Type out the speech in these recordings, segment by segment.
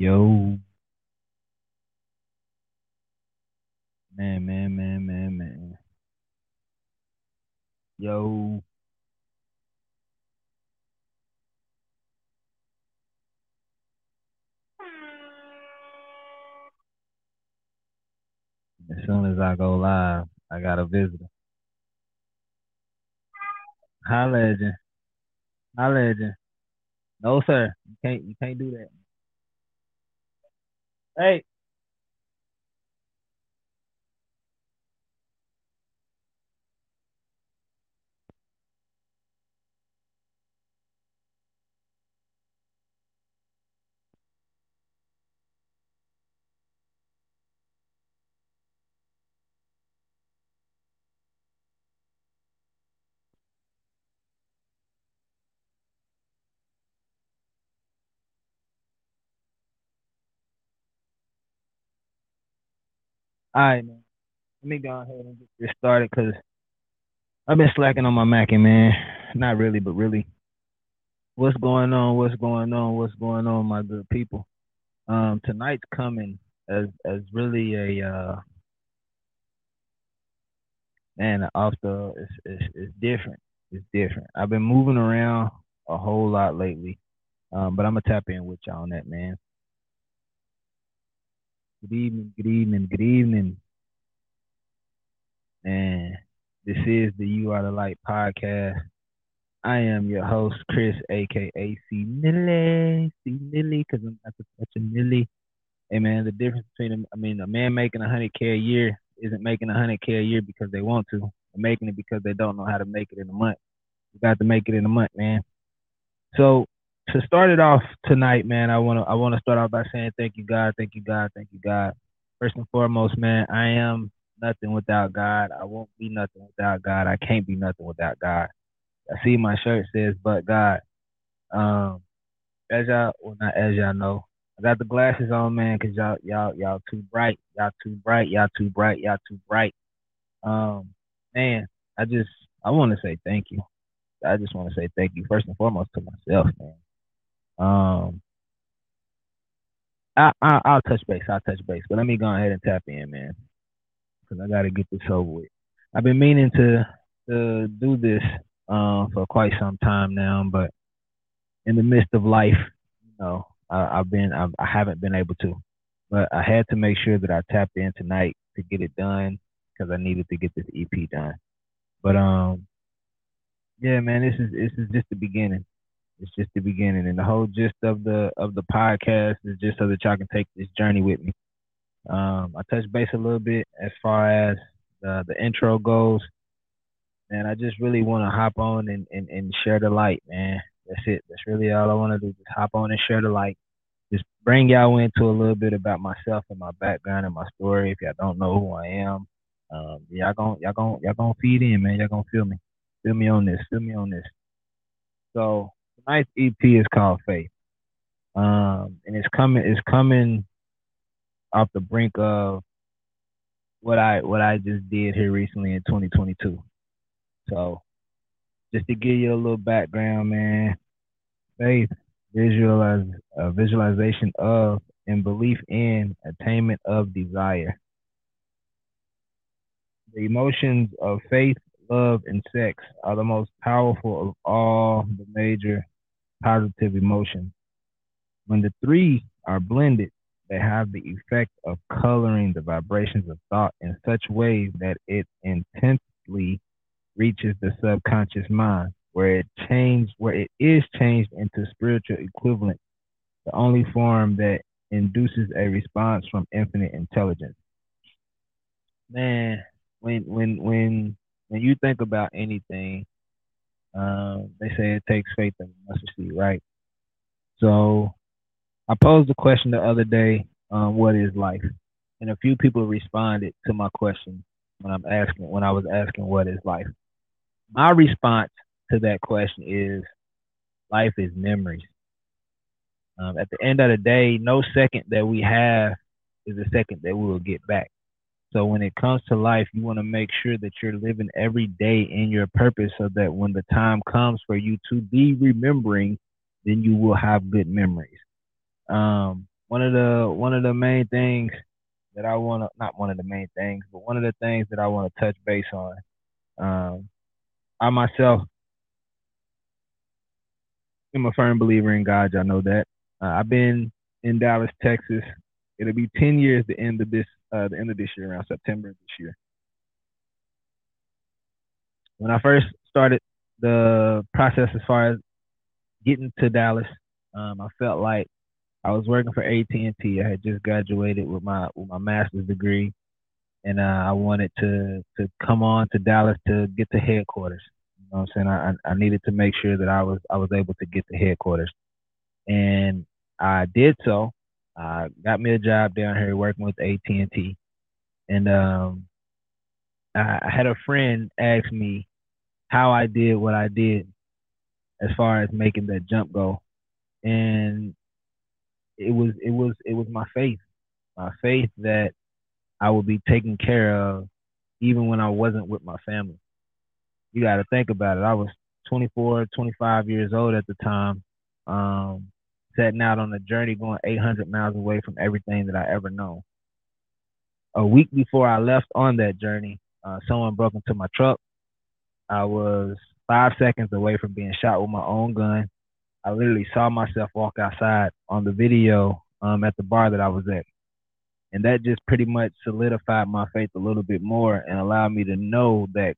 Yo. Man, man, man, man, man. Yo. As soon as I go live, I got a visitor. Hi, legend. Hi, legend. No, sir. You can't. You can't do that. Hey. All right, man. Let me go ahead and get started because I've been slacking on my Mackie, man. Not really, but really. What's going on? What's going on? What's going on, my good people? Um, tonight's coming as as really a uh man off the it's, it's it's different. It's different. I've been moving around a whole lot lately. Um, but I'm gonna tap in with y'all on that, man. Good evening, good evening, good evening. And this is the You Are the Light podcast. I am your host, Chris, aka C Nilly, C Nilly, because I'm not such a Nilly. Hey man, the difference between I mean, a man making a hundred k a year isn't making a hundred k a year because they want to. They're making it because they don't know how to make it in a month. You got to make it in a month, man. So to start it off tonight, man, I wanna I wanna start off by saying thank you, God, thank you, God, thank you, God. First and foremost, man, I am nothing without God. I won't be nothing without God. I can't be nothing without God. I see my shirt says but God. Um as y'all well not as y'all know. I got the glasses on, man, cause y'all y'all y'all too bright. Y'all too bright. Y'all too bright. Y'all too bright. Um, man, I just I want to say thank you. I just want to say thank you first and foremost to myself, man. Um, I, I I'll touch base. I'll touch base, but let me go ahead and tap in, man, because I got to get this over with. I've been meaning to to do this uh, for quite some time now, but in the midst of life, you know, I, I've been I've, I haven't been able to, but I had to make sure that I tapped in tonight to get it done because I needed to get this EP done. But um, yeah, man, this is this is just the beginning. It's just the beginning, and the whole gist of the of the podcast is just so that y'all can take this journey with me. Um, I touched base a little bit as far as the the intro goes, and I just really want to hop on and, and and share the light, man. That's it. That's really all I want to do. Just hop on and share the light. Just bring y'all into a little bit about myself and my background and my story. If y'all don't know who I am, um, y'all gonna y'all gonna y'all gonna feed in, man. Y'all gonna feel me. Feel me on this. Feel me on this. So tonight's EP is called Faith. Um, and it's coming it's coming off the brink of what I what I just did here recently in 2022. So just to give you a little background, man, faith, visualize uh, visualization of and belief in attainment of desire. The emotions of faith, love, and sex are the most powerful of all the major positive emotions. When the three are blended, they have the effect of coloring the vibrations of thought in such ways that it intensely reaches the subconscious mind, where it changed, where it is changed into spiritual equivalent, the only form that induces a response from infinite intelligence. Man, when when when when you think about anything, um, they say it takes faith and mustard seed, right? So I posed a question the other day, um, what is life? And a few people responded to my question when I'm asking when I was asking what is life. My response to that question is life is memories. Um, at the end of the day, no second that we have is a second that we will get back. So when it comes to life, you want to make sure that you're living every day in your purpose so that when the time comes for you to be remembering, then you will have good memories. Um, one of the one of the main things that I want to not one of the main things, but one of the things that I want to touch base on. Um, I myself am a firm believer in God. I know that. Uh, I've been in Dallas, Texas. It'll be ten years the end of this uh, the end of this year, around September this year. When I first started the process as far as getting to Dallas, um, I felt like I was working for AT and T. I had just graduated with my with my master's degree, and uh, I wanted to to come on to Dallas to get to headquarters. You know what I'm saying? I I needed to make sure that I was I was able to get to headquarters, and I did so. I got me a job down here working with AT and T, and um, I, I had a friend ask me how I did what I did as far as making that jump go, and it was it was it was my faith, my faith that I would be taken care of even when I wasn't with my family. You got to think about it. I was 24, 25 years old at the time, um, setting out on a journey going 800 miles away from everything that I ever known. A week before I left on that journey, uh, someone broke into my truck. I was five seconds away from being shot with my own gun. I literally saw myself walk outside on the video um, at the bar that I was at. And that just pretty much solidified my faith a little bit more and allowed me to know that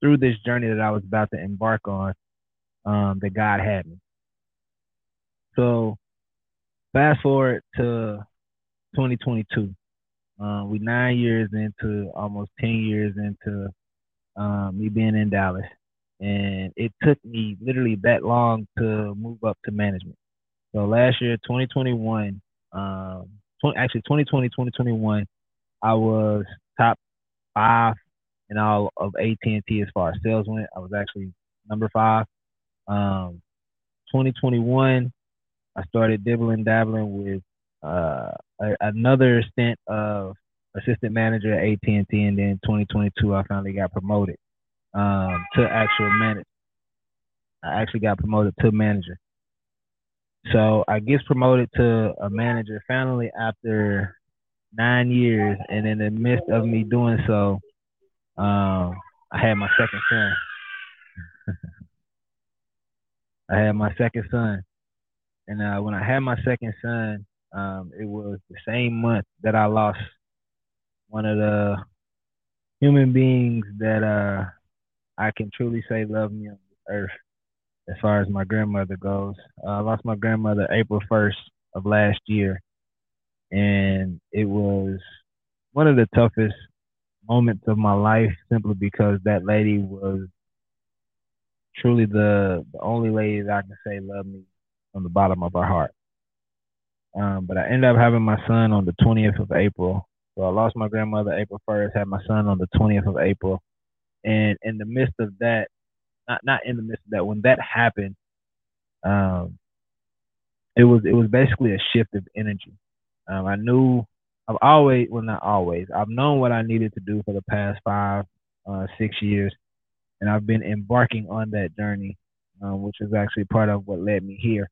through this journey that I was about to embark on, um, that God had me. So fast forward to 2022. Um, we nine years into almost 10 years into um, me being in Dallas and it took me literally that long to move up to management. So last year, 2021, um, 20, actually 2020, 2021, I was top five in all of AT&T as far as sales went. I was actually number five. Um, 2021, I started dibbling dabbling with uh, a, another stint of assistant manager at AT&T, and then 2022, I finally got promoted um, to actual manager. I actually got promoted to manager. So I gets promoted to a manager finally after nine years, and in the midst of me doing so, um, I had my second son. I had my second son, and uh, when I had my second son, um, it was the same month that I lost one of the human beings that uh, I can truly say love me on this earth as far as my grandmother goes. Uh, I lost my grandmother April 1st of last year, and it was one of the toughest moments of my life simply because that lady was truly the, the only lady that I can say loved me from the bottom of our heart. Um, but I ended up having my son on the 20th of April. So I lost my grandmother April 1st, had my son on the 20th of April. And in the midst of that, not not in the midst of that, when that happened, um, it was it was basically a shift of energy. Um, I knew I've always well not always I've known what I needed to do for the past five uh, six years, and I've been embarking on that journey, um, which is actually part of what led me here.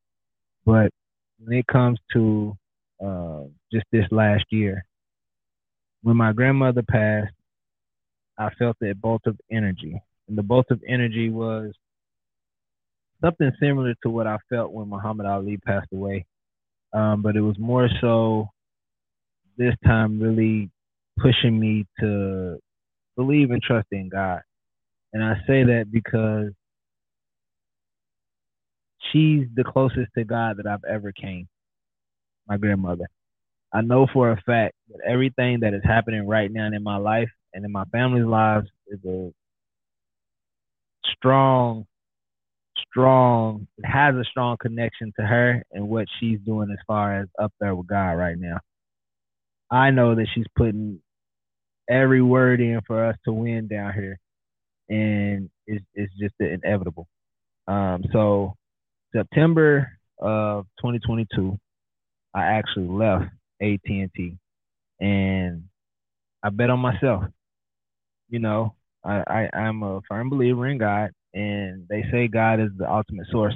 But when it comes to uh, just this last year, when my grandmother passed, I felt that bolt of energy. And the bolt of energy was something similar to what I felt when Muhammad Ali passed away. Um, but it was more so this time really pushing me to believe and trust in God. And I say that because she's the closest to God that I've ever came, my grandmother. I know for a fact that everything that is happening right now in my life and in my family's lives is a strong, strong, it has a strong connection to her and what she's doing as far as up there with God right now. I know that she's putting every word in for us to win down here, and it's, it's just inevitable. Um, so September of 2022, I actually left AT&T, and I bet on myself you know, I, I I'm a firm believer in God, and they say God is the ultimate source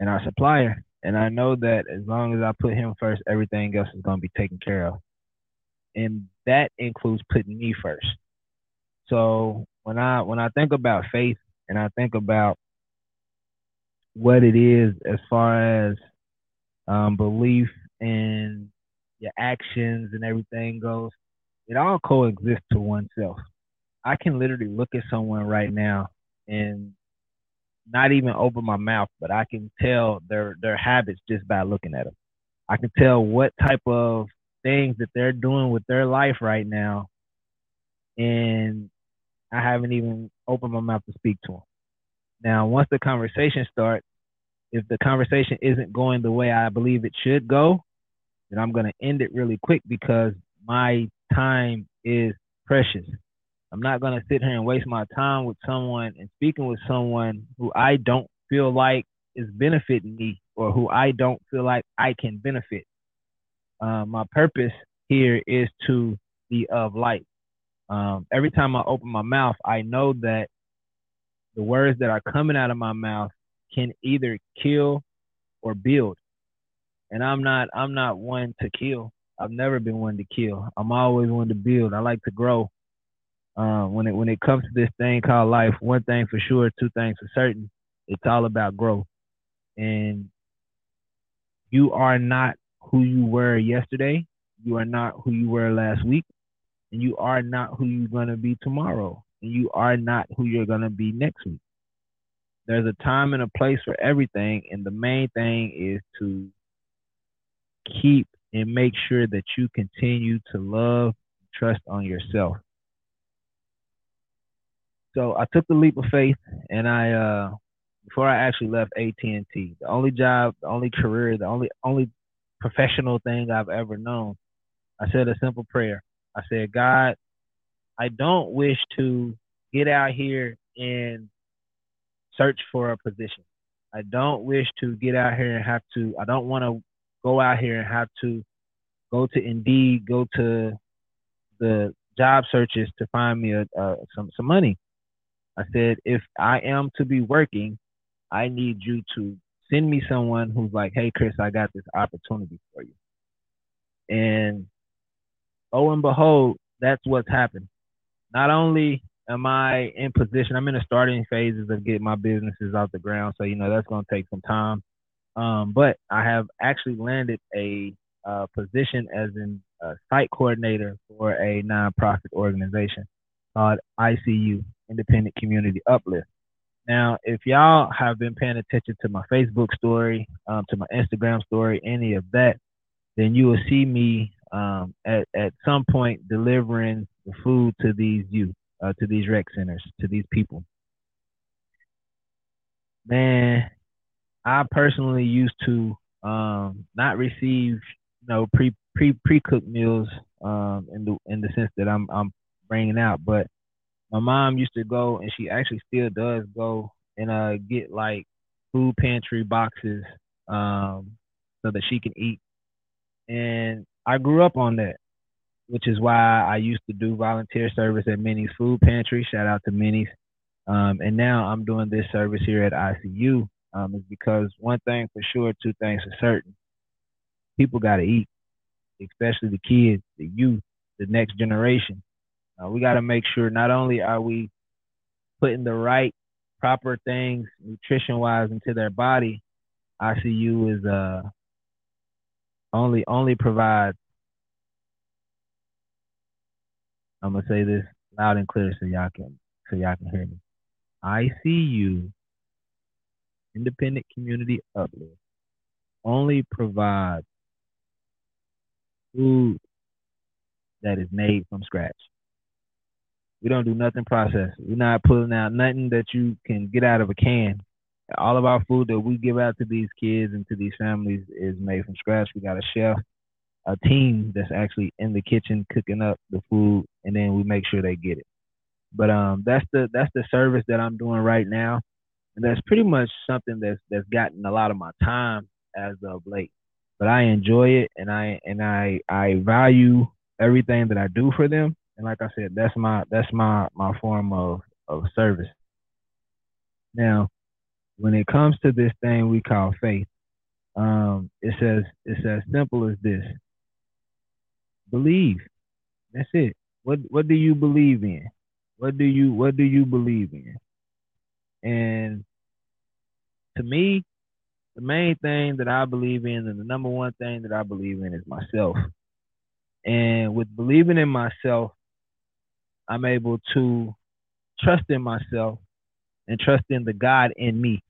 and our supplier. And I know that as long as I put him first, everything else is going to be taken care of. And that includes putting me first. So when I when I think about faith and I think about what it is as far as um, belief and your actions and everything goes, it all coexists to oneself. I can literally look at someone right now and not even open my mouth, but I can tell their their habits just by looking at them. I can tell what type of things that they're doing with their life right now, and I haven't even opened my mouth to speak to them. Now, once the conversation starts, if the conversation isn't going the way I believe it should go, then I'm going to end it really quick because my time is precious. I'm not going to sit here and waste my time with someone and speaking with someone who I don't feel like is benefiting me or who I don't feel like I can benefit. Uh, my purpose here is to be of light. Um, every time I open my mouth, I know that the words that are coming out of my mouth can either kill or build. And I'm not I'm not one to kill. I've never been one to kill. I'm always one to build. I like to grow. Uh, when it when it comes to this thing called life, one thing for sure, two things for certain, it's all about growth. And you are not who you were yesterday. You are not who you were last week, and you are not who you're gonna be tomorrow, you are not who you're gonna be next week. There's a time and a place for everything, and the main thing is to keep and make sure that you continue to love, trust on yourself. So I took the leap of faith, and I uh, before I actually left AT and T, the only job, the only career, the only only professional thing I've ever known, I said a simple prayer. I said, God, I don't wish to get out here and search for a position. I don't wish to get out here and have to. I don't want to go out here and have to go to Indeed, go to the job searches to find me a, a some some money. I said, if I am to be working, I need you to send me someone who's like, hey, Chris, I got this opportunity for you. And oh and behold, that's what's happened. Not only am I in position, I'm in the starting phases of getting my businesses off the ground. So, you know, that's going to take some time. Um, but I have actually landed a uh, position as a site coordinator for a nonprofit organization called ICU, Independent Community Uplift. Now, if y'all have been paying attention to my Facebook story, um, to my Instagram story, any of that, then you will see me um, at, at some point delivering the food to these youth, uh, to these rec centers, to these people. Man, I personally used to um, not receive, you know, pre pre pre cooked meals um, in the in the sense that I'm I'm bringing out, but my mom used to go, and she actually still does go and uh get like food pantry boxes um so that she can eat. And I grew up on that, which is why I used to do volunteer service at Minnie's Food Pantry. Shout out to Minnie's. Um, and now I'm doing this service here at ICU. Um, is because one thing for sure, two things for certain. People got to eat, especially the kids, the youth, the next generation. Uh, we got to make sure not only are we putting the right, proper things nutrition wise into their body, ICU is uh only only provides. I'm gonna say this loud and clear so y'all can so y'all can hear me. ICU, Independent Community Uplift, only provides food that is made from scratch. We don't do nothing processed. We're not pulling out nothing that you can get out of a can. All of our food that we give out to these kids and to these families is made from scratch. We got a chef, a team that's actually in the kitchen cooking up the food, and then we make sure they get it. But um, that's the that's the service that I'm doing right now, and that's pretty much something that's that's gotten a lot of my time as of late. But I enjoy it, and I and I I value everything that I do for them and like I said, that's my that's my my form of of service. Now, when it comes to this thing we call faith, Um, it's as it's as simple as this. Believe. That's it. What what do you believe in? What do you what do you believe in? And to me, the main thing that I believe in and the number one thing that I believe in is myself. And with believing in myself, I'm able to trust in myself and trust in the God in me.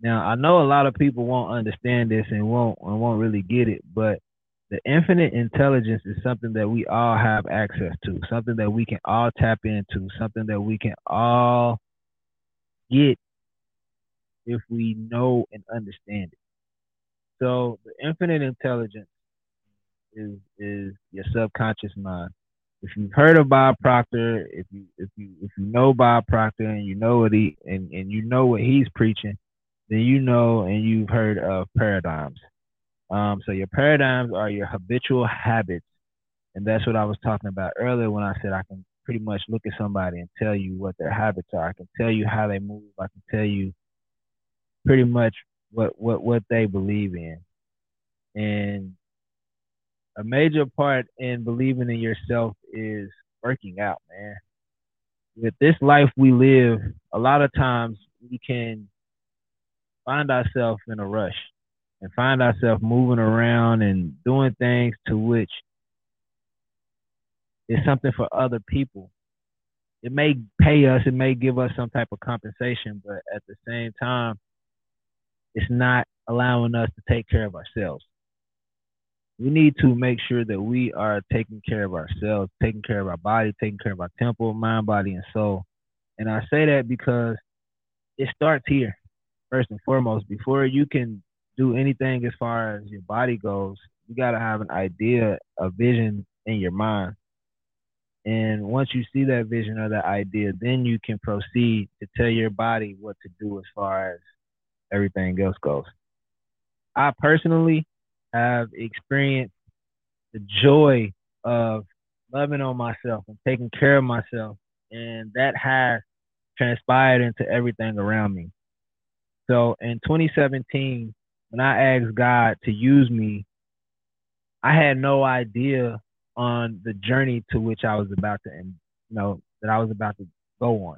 Now, I know a lot of people won't understand this and won't and won't really get it, but the infinite intelligence is something that we all have access to, something that we can all tap into, something that we can all get if we know and understand it. So the infinite intelligence is is your subconscious mind. If you've heard of Bob Proctor, if you if you if you know Bob Proctor and you know what he and, and you know what he's preaching, then you know and you've heard of paradigms. Um, so your paradigms are your habitual habits, and that's what I was talking about earlier when I said I can pretty much look at somebody and tell you what their habits are. I can tell you how they move. I can tell you pretty much what what what they believe in, and a major part in believing in yourself is working out, man. With this life we live, a lot of times we can find ourselves in a rush and find ourselves moving around and doing things to which is something for other people. It may pay us, it may give us some type of compensation, but at the same time, it's not allowing us to take care of ourselves. We need to make sure that we are taking care of ourselves, taking care of our body, taking care of our temple, mind, body, and soul. And I say that because it starts here, first and foremost. Before you can do anything as far as your body goes, you got to have an idea, a vision in your mind. And once you see that vision or that idea, then you can proceed to tell your body what to do as far as everything else goes. I personally have experienced the joy of loving on myself and taking care of myself, and that has transpired into everything around me. So in 2017, when I asked God to use me, I had no idea on the journey to which I was about to, you know, that I was about to go on.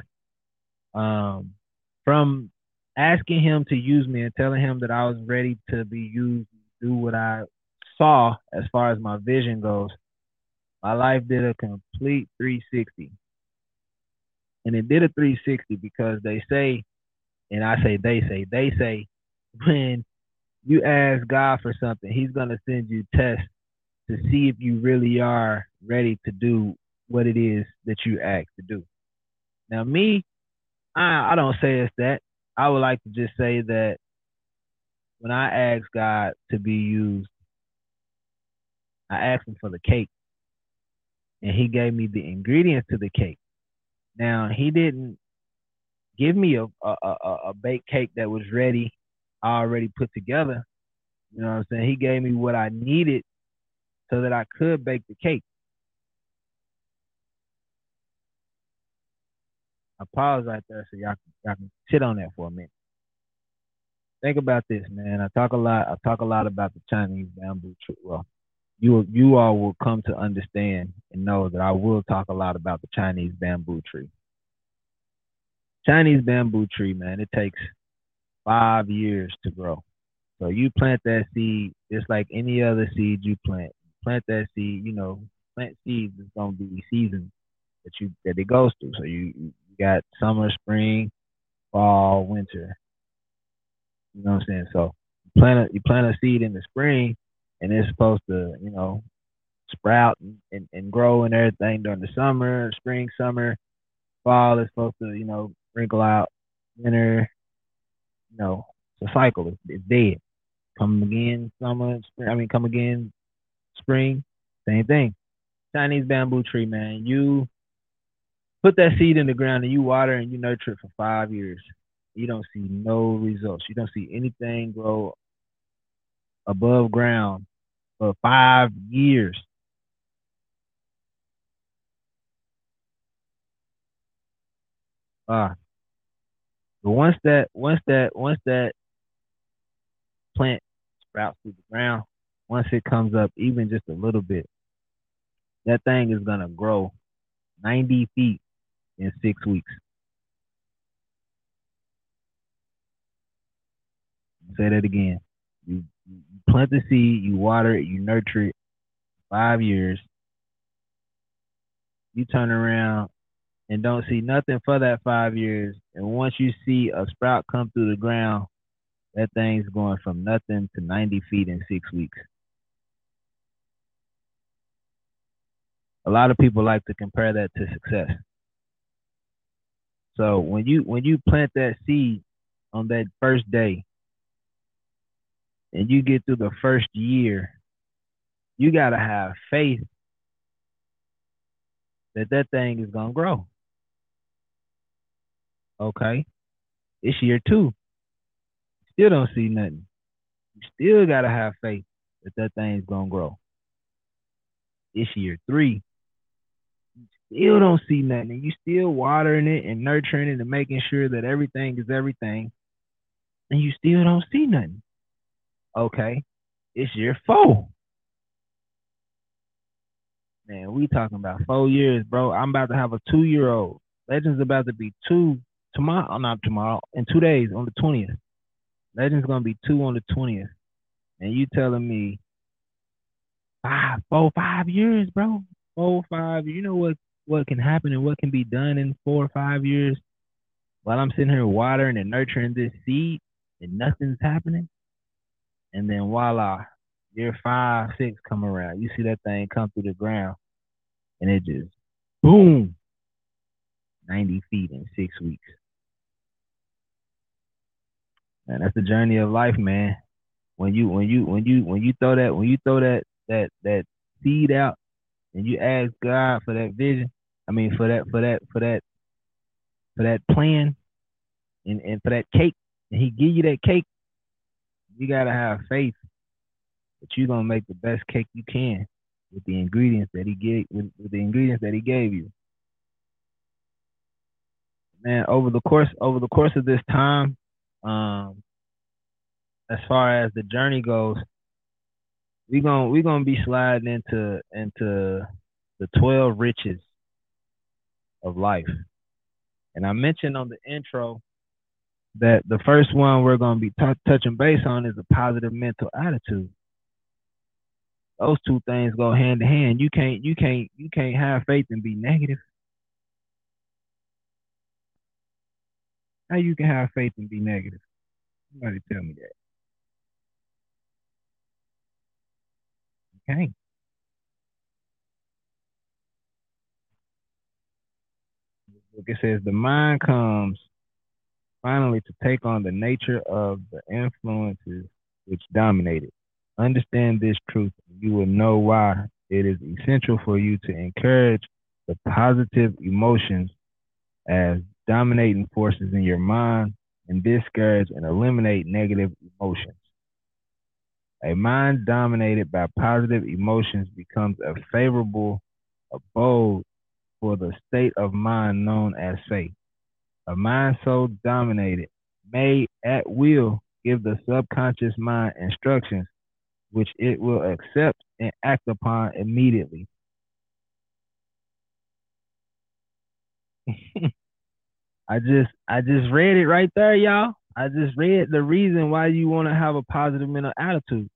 Um, from asking him to use me and telling him that I was ready to be used, do what I saw as far as my vision goes, my life did a complete 360. And it did a 360 because they say, and I say they say, they say when you ask God for something, He's gonna send you tests to see if you really are ready to do what it is that you ask to do. Now, me, I, I don't say it's that. I would like to just say that when I asked God to be used, I asked him for the cake. And he gave me the ingredients to the cake. Now he didn't give me a a, a, a baked cake that was ready, already put together. You know what I'm saying? He gave me what I needed so that I could bake the cake. I pause right there so y'all, y'all can sit on that for a minute. Think about this, man. I talk a lot. I talk a lot about the Chinese bamboo tree. Well, you you all will come to understand and know that I will talk a lot about the Chinese bamboo tree. Chinese bamboo tree, man, it takes five years to grow. So you plant that seed just like any other seed you plant. Plant that seed, you know, plant seeds is gonna be seasons that you that it goes through. So you you got summer, spring, fall, winter. You know what I'm saying? So you plant a you plant a seed in the spring and it's supposed to, you know, sprout and, and, and grow and everything during the summer, spring, summer, fall is supposed to, you know, wrinkle out, winter, you know, it's a cycle. It's, it's dead. Come again, summer, spring. I mean, come again, spring. Same thing. Chinese bamboo tree, man. You put that seed in the ground and you water and you nurture it for five years. You don't see no results. You don't see anything grow above ground for five years. Ah, uh, but once that once that once that plant sprouts through the ground, once it comes up even just a little bit, that thing is gonna grow 90 feet in six weeks. Say that again. You, plant the seed, you water it, you nurture it. Five years, you turn around and don't see nothing for that five years. And once you see a sprout come through the ground, that thing's going from nothing to 90 feet in six weeks. A lot of people like to compare that to success. So when you when you plant that seed on that first day and you get through the first year, you got to have faith that that thing is going to grow. Okay. It's year two. Still don't see nothing. You still got to have faith that that thing's going to grow. It's year three. You still don't see nothing. And you still watering it and nurturing it and making sure that everything is everything. And you still don't see nothing. Okay. It's year four. Man, we talking about four years, bro. I'm about to have a two year old. Legend's about to be two tomorrow, oh, not tomorrow, in two days on the 20th. Legend's gonna be two on the 20th. And you telling me five, four, five years, bro? Four, five. You know what what can happen and what can be done in four or five years while I'm sitting here watering and nurturing this seed and nothing's happening. And then voila, year five, six come around. You see that thing come through the ground and it just boom, 90 feet in six weeks. And that's the journey of life, man. When you when you when you when you throw that when you throw that that that seed out and you ask God for that vision, I mean for that for that for that for that plan and, and for that cake, and he give you that cake, you gotta have faith that you're gonna make the best cake you can with the ingredients that he gave with, with the ingredients that he gave you. Man, over the course over the course of this time, um, as far as the journey goes, we gonna we gonna be sliding into into the twelve riches of life. And I mentioned on the intro that the first one we're gonna be t- touching base on is a positive mental attitude. Those two things go hand in hand. You can't you can't you can't have faith and be negative. How you can have faith and be negative? Somebody tell me that. Okay. It says the mind comes finally to take on the nature of the influences which dominate it. Understand this truth, you will know why it is essential for you to encourage the positive emotions as dominating forces in your mind and discourage and eliminate negative emotions. A mind dominated by positive emotions becomes a favorable abode for the state of mind known as faith. A mind so dominated may at will give the subconscious mind instructions which it will accept and act upon immediately. I just I just read it right there, y'all. I just read the reason why you want to have a positive mental attitude.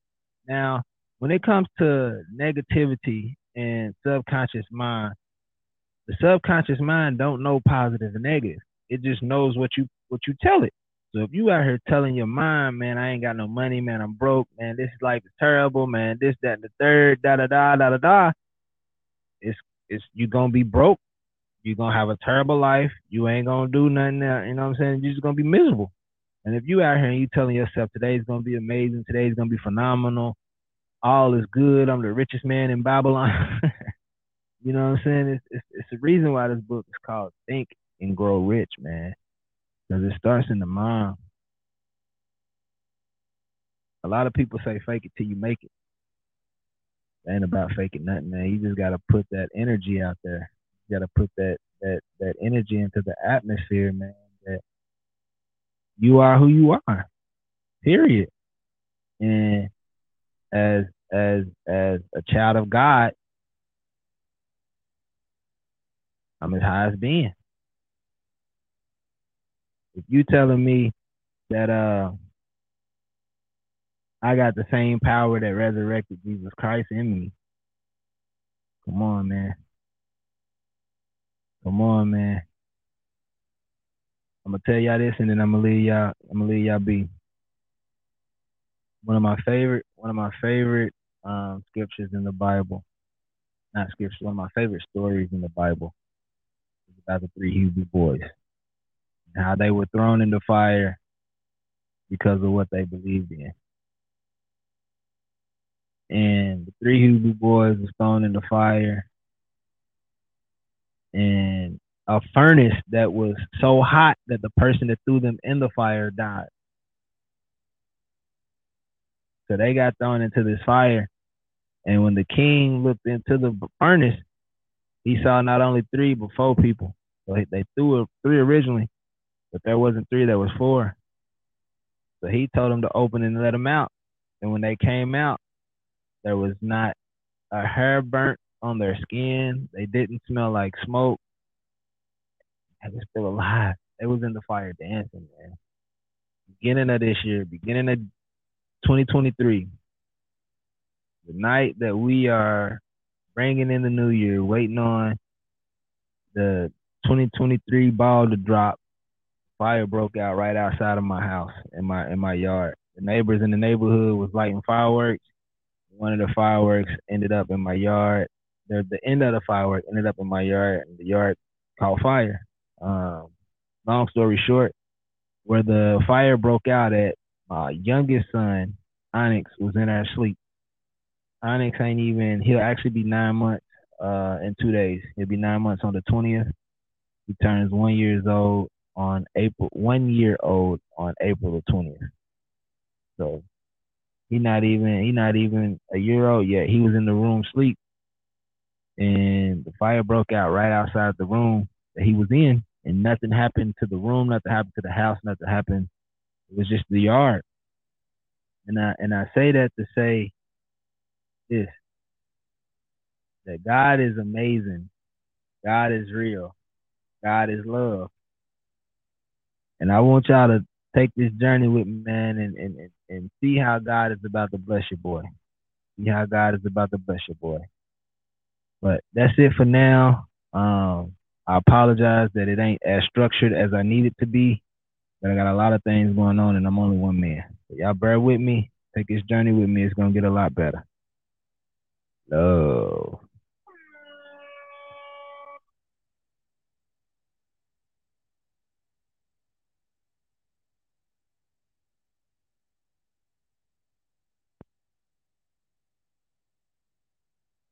Now, when it comes to negativity and subconscious mind, the subconscious mind don't know positive and negative. It just knows what you what you tell it. So if you out here telling your mind, man, I ain't got no money, man, I'm broke, man, this life is terrible, man, this, that, and the third, da da da da da da, it's it's you gonna be broke you're gonna have a terrible life. You ain't gonna do nothing. You know what I'm saying? You're just gonna be miserable. And if you out here and you telling yourself today's gonna be amazing, today's gonna be phenomenal, all is good. I'm the richest man in Babylon. you know what I'm saying? It's, it's it's the reason why this book is called Think and Grow Rich, man. Because it starts in the mind. A lot of people say fake it till you make it. ain't about faking nothing, man. You just gotta put that energy out there You got to put that that that energy into the atmosphere, man. That you are who you are. Period. And as as as a child of God, I'm as high as being. If you telling me that uh I got the same power that resurrected Jesus Christ in me, come on, man. Come on, man. I'm gonna tell y'all this, and then I'm gonna leave y'all. I'm gonna leave y'all be. One of my favorite, one of my favorite um, scriptures in the Bible, not scriptures, one of my favorite stories in the Bible is about the three Hebrew boys how they were thrown into fire because of what they believed in. And the three Hebrew boys were thrown into fire, and a furnace that was so hot that the person that threw them in the fire died. So they got thrown into this fire. And when the king looked into the furnace, he saw not only three, but four people. So they threw three originally, but there wasn't three, there was four. So he told them to open and let them out. And when they came out, there was not a hair burnt on their skin. They didn't smell like smoke. They were still alive. They was in the fire dancing, man. Beginning of this year, beginning of 2023, the night that we are bringing in the new year, waiting on the 2023 ball to drop, fire broke out right outside of my house in my in my yard. The neighbors in the neighborhood was lighting fireworks. One of the fireworks ended up in my yard. The the end of the firework ended up in my yard, and the yard caught fire. Um, long story short, where the fire broke out at, my youngest son, Onyx, was in our sleep. Onyx ain't even, he'll actually be nine months uh, in two days. He'll be nine months on the 20th. He turns one years old on April, one year old on April the 20th. So he not even, he not even a year old yet. He was in the room sleep and the fire broke out right outside the room that he was in and nothing happened to the room, nothing happened to the house, nothing happened. It was just the yard. And I and I say that to say this that God is amazing. God is real. God is love. And I want y'all to take this journey with me, man, and, and, and see how God is about to bless your boy. See how God is about to bless your boy. But that's it for now. Um, I apologize that it ain't as structured as I need it to be, but I got a lot of things going on and I'm only one man. So y'all bear with me. Take this journey with me. It's gonna get a lot better. Love.